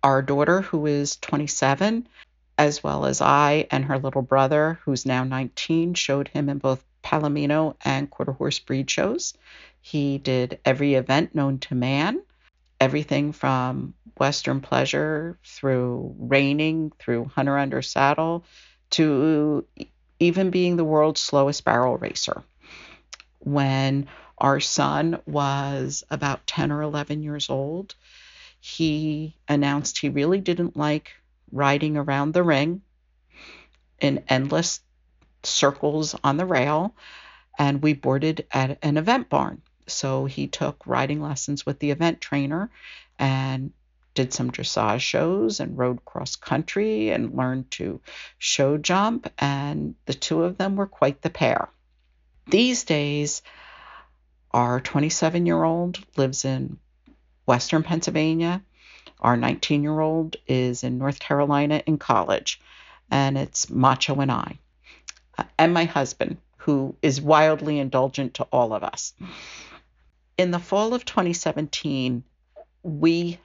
Our daughter, who is 27, as well as I and her little brother, who's now 19, showed him in both Palomino and quarter horse breed shows. He did every event known to man, everything from Western pleasure through reining, through hunter under saddle, to even being the world's slowest barrel racer. When our son was about 10 or 11 years old, he announced he really didn't like riding around the ring in endless circles on the rail, and we boarded at an event barn. So he took riding lessons with the event trainer and did some dressage shows and rode cross country and learned to show jump, and the two of them were quite the pair. These days, our 27 year old lives in Western Pennsylvania our 19 year old is in North Carolina in college, and it's Macho and I, uh, and my husband, who is wildly indulgent to all of us. In the fall of 2017, we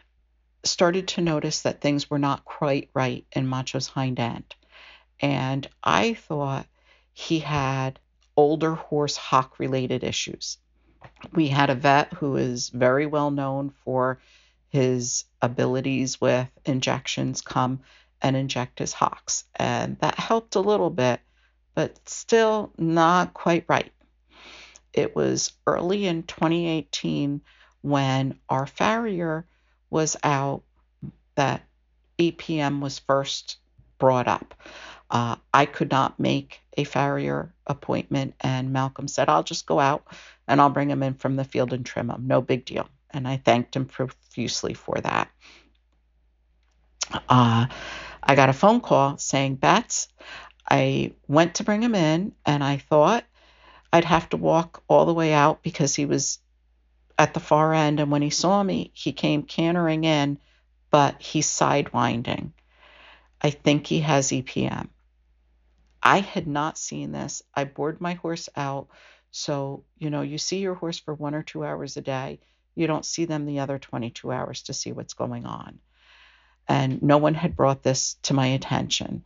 started to notice that things were not quite right in Macho's hind end. And I thought he had older horse hock related issues. We had a vet who is very well known for his abilities with injections come and inject his hocks. And that helped a little bit, but still not quite right. It was early in 2018 when our farrier was out that EPM was first brought up. Uh, I could not make a farrier appointment, and Malcolm said, I'll just go out and I'll bring him in from the field and trim him. No big deal and I thanked him profusely for that. Uh, I got a phone call saying, Bets, I went to bring him in, and I thought I'd have to walk all the way out because he was at the far end. And when he saw me, he came cantering in, but he's sidewinding. I think he has EPM. I had not seen this. I bored my horse out. So, you know, you see your horse for one or two hours a day you don't see them the other 22 hours to see what's going on. And no one had brought this to my attention.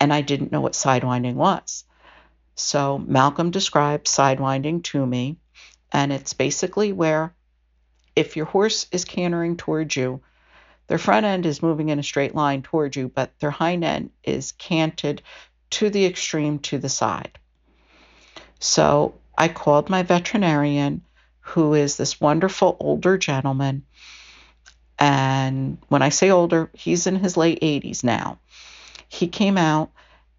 And I didn't know what sidewinding was. So Malcolm described sidewinding to me. And it's basically where if your horse is cantering towards you, their front end is moving in a straight line towards you, but their hind end is canted to the extreme to the side. So I called my veterinarian who is this wonderful older gentleman. And when I say older, he's in his late 80s now. He came out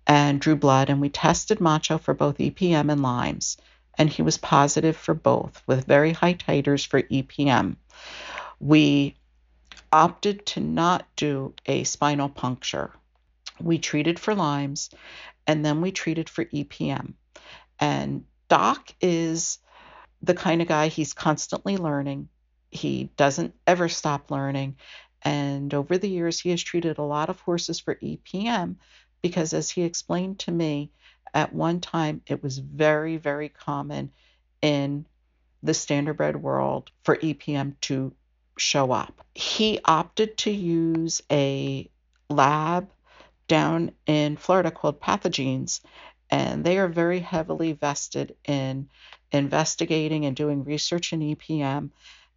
and drew blood, and we tested Macho for both EPM and Lyme's, and he was positive for both with very high titers for EPM. We opted to not do a spinal puncture. We treated for Lyme's and then we treated for EPM. And Doc is the kind of guy he's constantly learning. He doesn't ever stop learning. And over the years, he has treated a lot of horses for EPM because, as he explained to me, at one time it was very, very common in the standardbred world for EPM to show up. He opted to use a lab down in Florida called Pathogenes, and they are very heavily vested in investigating and doing research in EPM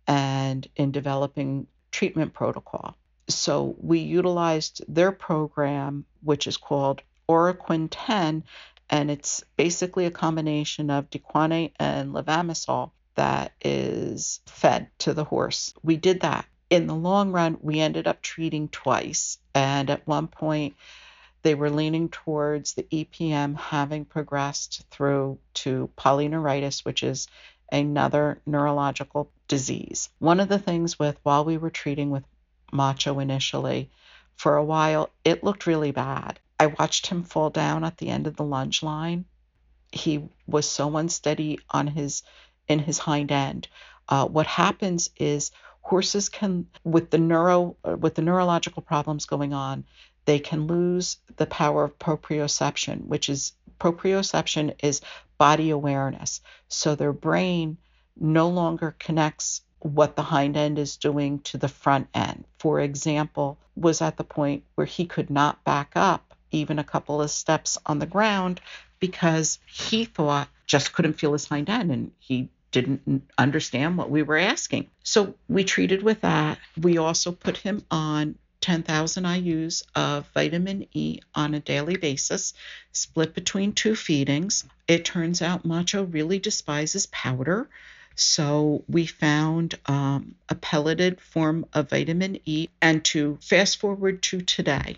and in developing treatment protocol. So we utilized their program, which is called Oroquin 10, and it's basically a combination of decoquinate and levamisole that is fed to the horse. We did that. In the long run, we ended up treating twice, and at one point, they were leaning towards the EPM having progressed through to polyneuritis, which is another neurological disease. One of the things with while we were treating with Macho initially, for a while, it looked really bad. I watched him fall down at the end of the lunge line. He was so unsteady on his in his hind end. Uh, what happens is horses can, with the neuro, uh, with the neurological problems going on, they can lose the power of proprioception, which is proprioception is body awareness. So their brain no longer connects what the hind end is doing to the front end. For example, was at the point where he could not back up even a couple of steps on the ground because he thought just couldn't feel his hind end and he didn't understand what we were asking. So we treated with that. We also put him on 10,000 IUs of vitamin E on a daily basis, split between two feedings. It turns out Macho really despises powder. So we found um, a pelleted form of vitamin E. And to fast forward to today,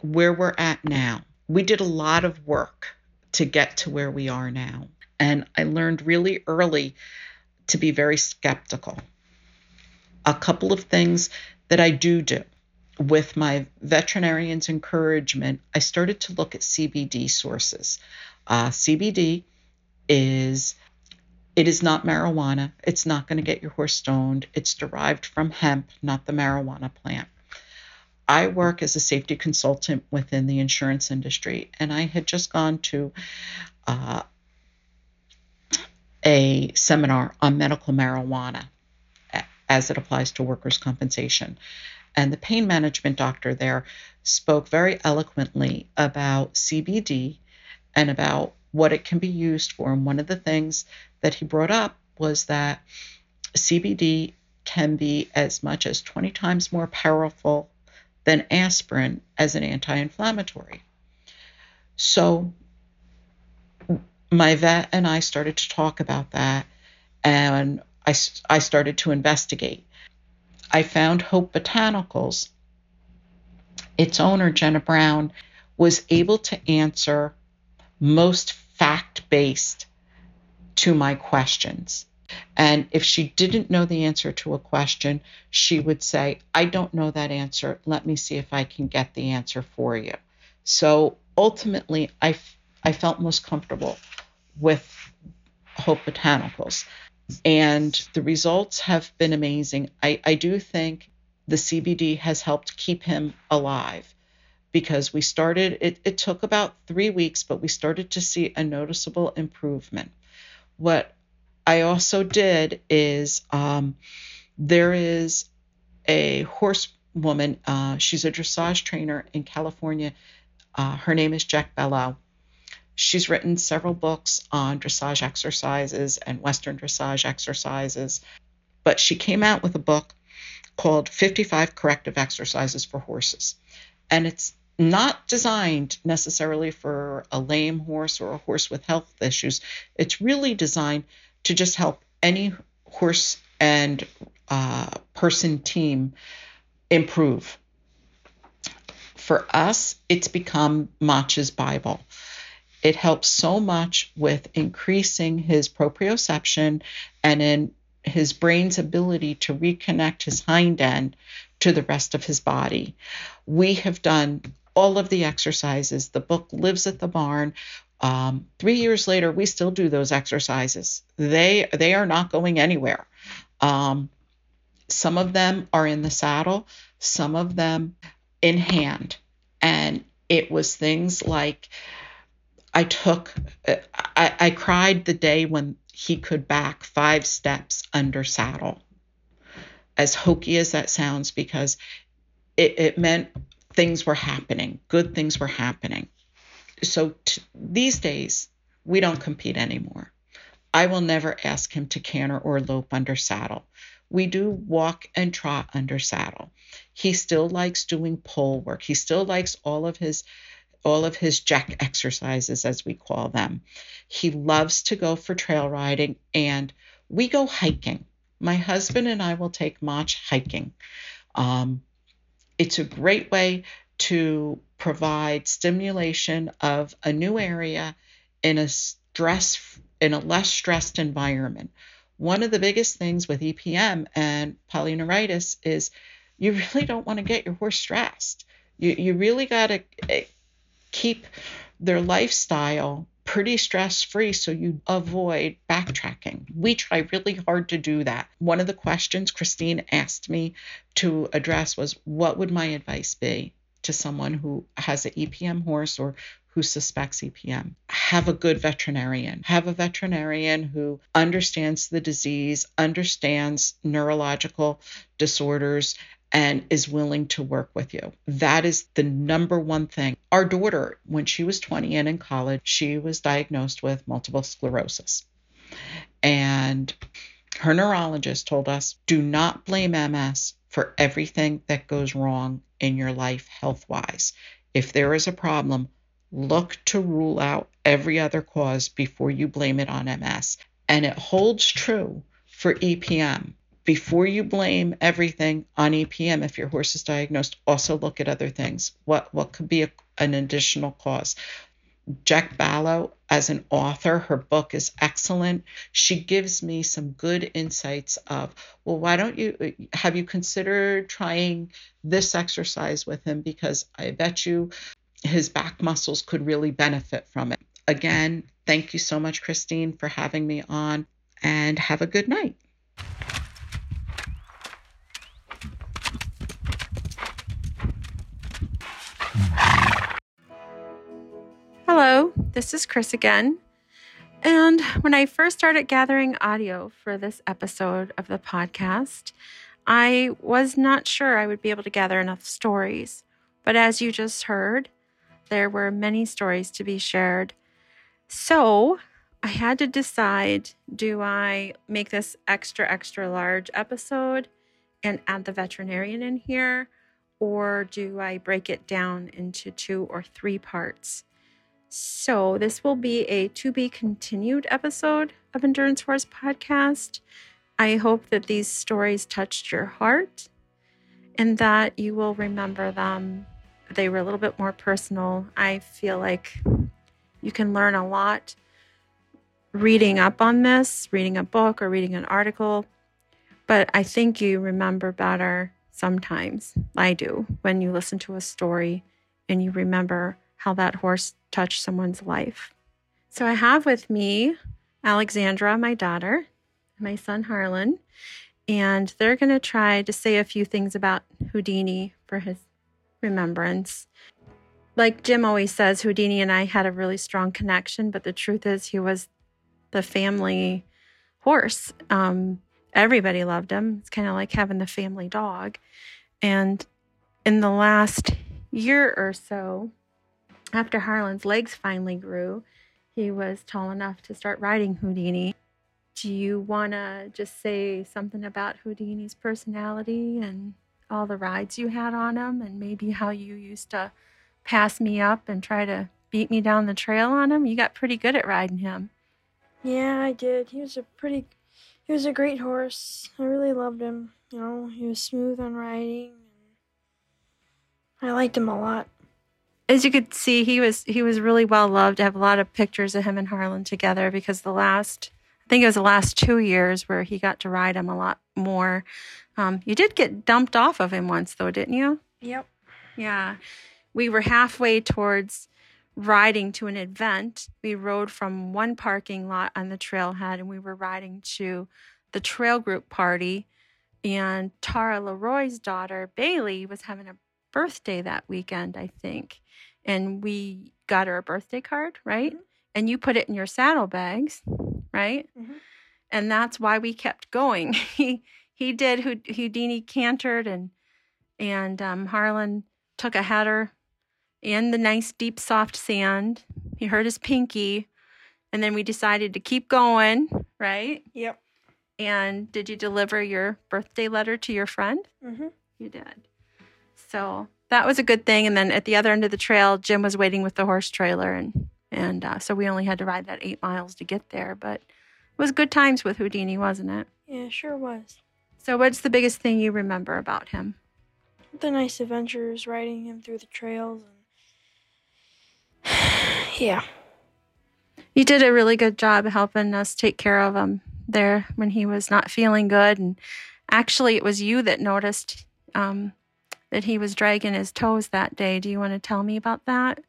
where we're at now, we did a lot of work to get to where we are now. And I learned really early to be very skeptical. A couple of things that I do do with my veterinarian's encouragement, I started to look at CBD sources. Uh, CBD is it is not marijuana. It's not going to get your horse stoned. It's derived from hemp, not the marijuana plant. I work as a safety consultant within the insurance industry, and I had just gone to uh, a seminar on medical marijuana as it applies to workers' compensation. And the pain management doctor there spoke very eloquently about CBD and about what it can be used for. And one of the things that he brought up was that CBD can be as much as 20 times more powerful than aspirin as an anti inflammatory. So my vet and I started to talk about that, and I, I started to investigate. I found Hope Botanicals. Its owner, Jenna Brown, was able to answer most fact based to my questions. And if she didn't know the answer to a question, she would say, I don't know that answer. Let me see if I can get the answer for you. So ultimately, I, I felt most comfortable with Hope Botanicals and the results have been amazing. I, I do think the CBD has helped keep him alive because we started, it, it took about three weeks, but we started to see a noticeable improvement. What I also did is um, there is a horse woman, uh, she's a dressage trainer in California. Uh, her name is Jec Ballou. She's written several books on dressage exercises and Western dressage exercises, but she came out with a book called 55 Corrective Exercises for Horses. And it's not designed necessarily for a lame horse or a horse with health issues. It's really designed to just help any horse and uh, person team improve. For us, it's become Macho's Bible. It helps so much with increasing his proprioception and in his brain's ability to reconnect his hind end to the rest of his body. We have done all of the exercises. The book lives at the barn. Um, three years later, we still do those exercises. They they are not going anywhere. Um, some of them are in the saddle, some of them in hand, and it was things like I took uh, I, I cried the day when he could back five steps under saddle. As hokey as that sounds, because it, it meant things were happening, good things were happening. So t- these days, we don't compete anymore. I will never ask him to canter or lope under saddle. We do walk and trot under saddle. He still likes doing pole work. He still likes all of his all of his Jec exercises as we call them. He loves to go for trail riding and we go hiking. My husband and I will take Mach hiking. Um, it's a great way to provide stimulation of a new area in a stress in a less stressed environment. One of the biggest things with EPM and polyneuritis is you really don't want to get your horse stressed. You you really got to eh, keep their lifestyle pretty stress free so you avoid backtracking. We try really hard to do that. One of the questions Christine asked me to address was what would my advice be to someone who has an EPM horse or who suspects EPM. Have a good veterinarian. Have a veterinarian who understands the disease, understands neurological disorders, and is willing to work with you. That is the number one thing. Our daughter, when she was 20 and in college, she was diagnosed with multiple sclerosis. And her neurologist told us do not blame MS for everything that goes wrong in your life health wise. If there is a problem, look to rule out every other cause before you blame it on MS. And it holds true for EPM before you blame everything on EPM, if your horse is diagnosed, also look at other things. What what could be a, an additional cause? Jec Ballou, as an author, her book is excellent. She gives me some good insights of, well, why don't you have you considered trying this exercise with him? Because I bet you his back muscles could really benefit from it. Again, thank you so much, Christine, for having me on, and have a good night. This is Chris again. And when I first started gathering audio for this episode of the podcast, I was not sure I would be able to gather enough stories. But as you just heard, there were many stories to be shared. So I had to decide do I make this extra, extra large episode and add the veterinarian in here? Or do I break it down into two or three parts? So, this will be a to be continued episode of Endurance Horse Podcast. I hope that these stories touched your heart and that you will remember them. They were a little bit more personal. I feel like you can learn a lot reading up on this, reading a book or reading an article, but I think you remember better sometimes. I do when you listen to a story and you remember how that horse touched someone's life. So I have with me Alexandra, my daughter, my son Harlan, and they're going to try to say a few things about Houdini for his remembrance. Like Jim always says, Houdini and I had a really strong connection, but the truth is, he was the family horse. Um, everybody loved him. It's kind of like having the family dog. And in the last year or so, after Harlan's legs finally grew, he was tall enough to start riding Houdini. Do you want to just say something about Houdini's personality and all the rides you had on him, and maybe how you used to pass me up and try to beat me down the trail on him? You got pretty good at riding him. Yeah, I did. He was a pretty, he was a great horse. I really loved him. You know, he was smooth on riding. I liked him a lot as you could see, he was he was really well loved. I have a lot of pictures of him and Harlan together because the last I think it was the last two years where he got to ride him a lot more. Um, you did get dumped off of him once, though, didn't you? Yep. Yeah. We were halfway towards riding to an event. We rode from one parking lot on the trailhead and we were riding to the trail group party. And Tara Leroy's daughter, Bailey, was having a birthday that weekend, I think. And we got her a birthday card, right? And you put it in your saddlebags, right? Mhm. And that's why we kept going. he he did Houd- Houdini cantered and and um, Harlan took a header in the nice deep soft sand. He hurt his pinky, and then we decided to keep going, right? Yep. And did you deliver your birthday letter to your friend? Mm-hmm. You did. So that was a good thing. And then at the other end of the trail, Jim was waiting with the horse trailer, and and uh, so we only had to ride that eight miles to get there. But it was good times with Houdini, wasn't it? Yeah, sure was. So what's the biggest thing you remember about him? The nice adventures, riding him through the trails, and yeah. You did a really good job helping us take care of him there when he was not feeling good. And actually, it was you that noticed um, that he was dragging his toes that day. Do you want to tell me about that?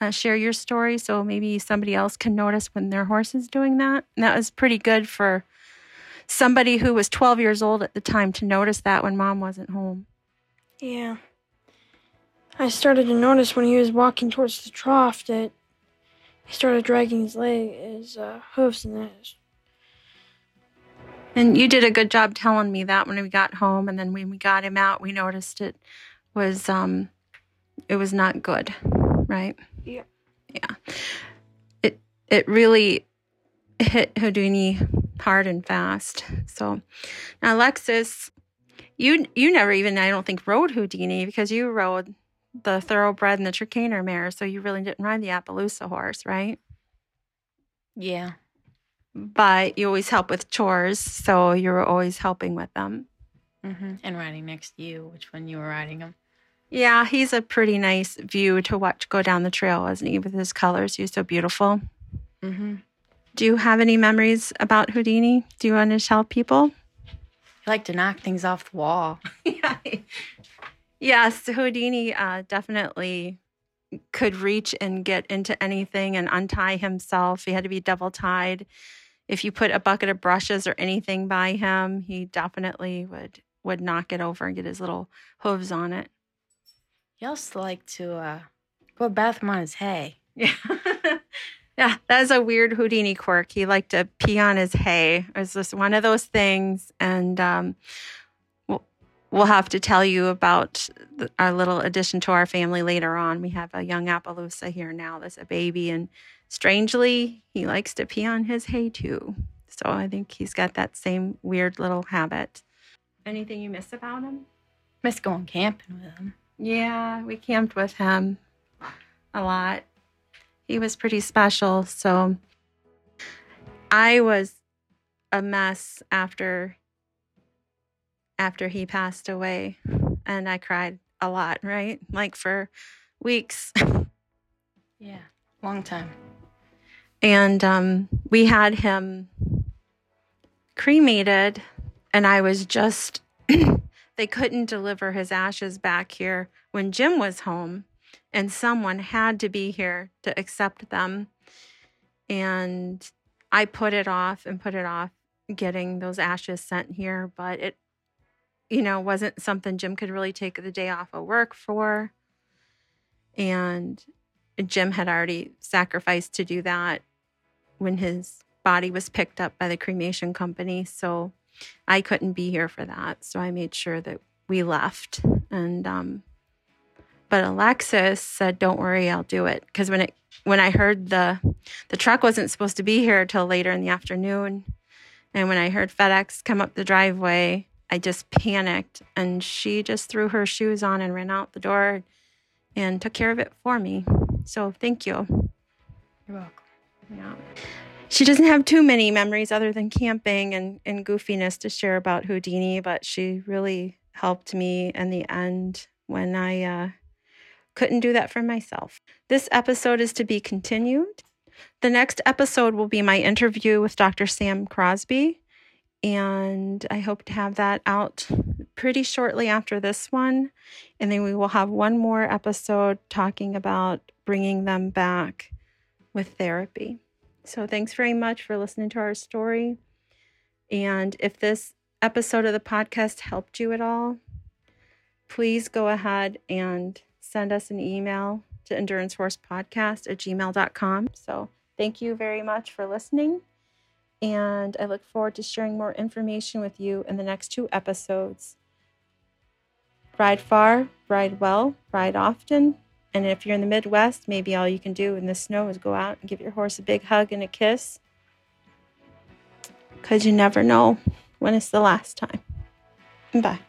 Uh, share your story so maybe somebody else can notice when their horse is doing that. And that was pretty good for somebody who was 12 years old at the time to notice that when mom wasn't home. Yeah. I started to notice when he was walking towards the trough that he started dragging his leg, his uh, hoofs, and that. And you did a good job telling me that when we got home, and then when we got him out, we noticed it was um, it was not good, right? Yeah, Yeah. It it really hit Houdini hard and fast. So now, Alexis, you you never even I don't think rode Houdini because you rode the thoroughbred and the Trakehner mare, so you really didn't ride the Appaloosa horse, right? Yeah. But you always help with chores, so you were always helping with them. hmm And riding next to you, which when you were riding him. Yeah, he's a pretty nice view to watch go down the trail, isn't he? With his colors, he's so beautiful. Mm-hmm. Do you have any memories about Houdini? Do you want to tell people? I like to knock things off the wall. yeah. Yes, Houdini uh, definitely could reach and get into anything and untie himself. He had to be double tied. If you put a bucket of brushes or anything by him, he definitely would would knock it over and get his little hooves on it. He also liked to uh, put bathroom on his hay. Yeah. yeah, that's a weird Houdini quirk. He liked to pee on his hay. It was just one of those things. And um, we'll, we'll have to tell you about the, our little addition to our family later on. We have a young Appaloosa here now that's a baby. And strangely, he likes to pee on his hay too. So I think he's got that same weird little habit. Anything you miss about him? Miss going camping with him. Yeah, we camped with him a lot. He was pretty special. So I was a mess after after he passed away and I cried a lot, right? Like for weeks. Yeah. Long time. And um, we had him cremated and i was just they couldn't deliver his ashes back here when jim was home and someone had to be here to accept them. And i put it off and put it off getting those ashes sent here but it you know wasn't something jim could really take the day off of work for. And jim had already sacrificed to do that when his body was picked up by the cremation company. So I couldn't be here for that. So I made sure that we left. And um but Alexis said, "Don't worry, I'll do it." Because when it when I heard the the truck wasn't supposed to be here till later in the afternoon, and when I heard FedEx come up the driveway, I just panicked, and she just threw her shoes on and ran out the door, and took care of it for me. So thank you. You're welcome. Yeah. She doesn't have too many memories other than camping and, and goofiness to share about Houdini, but she really helped me in the end when I uh, couldn't do that for myself. This episode is to be continued. The next episode will be my interview with Dr. Sam Crosby. And I hope to have that out pretty shortly after this one. And then we will have one more episode talking about bringing them back with therapy. So thanks very much for listening to our story. And if this episode of the podcast helped you at all, please go ahead and send us an email to endurancehorse.podcast at gmail.com. So thank you very much for listening. And I look forward to sharing more information with you in the next two episodes. Ride far, ride well, ride often. And if you're in the Midwest, maybe all you can do in the snow is go out and give your horse a big hug and a kiss. Because you never know when it's the last time. Bye.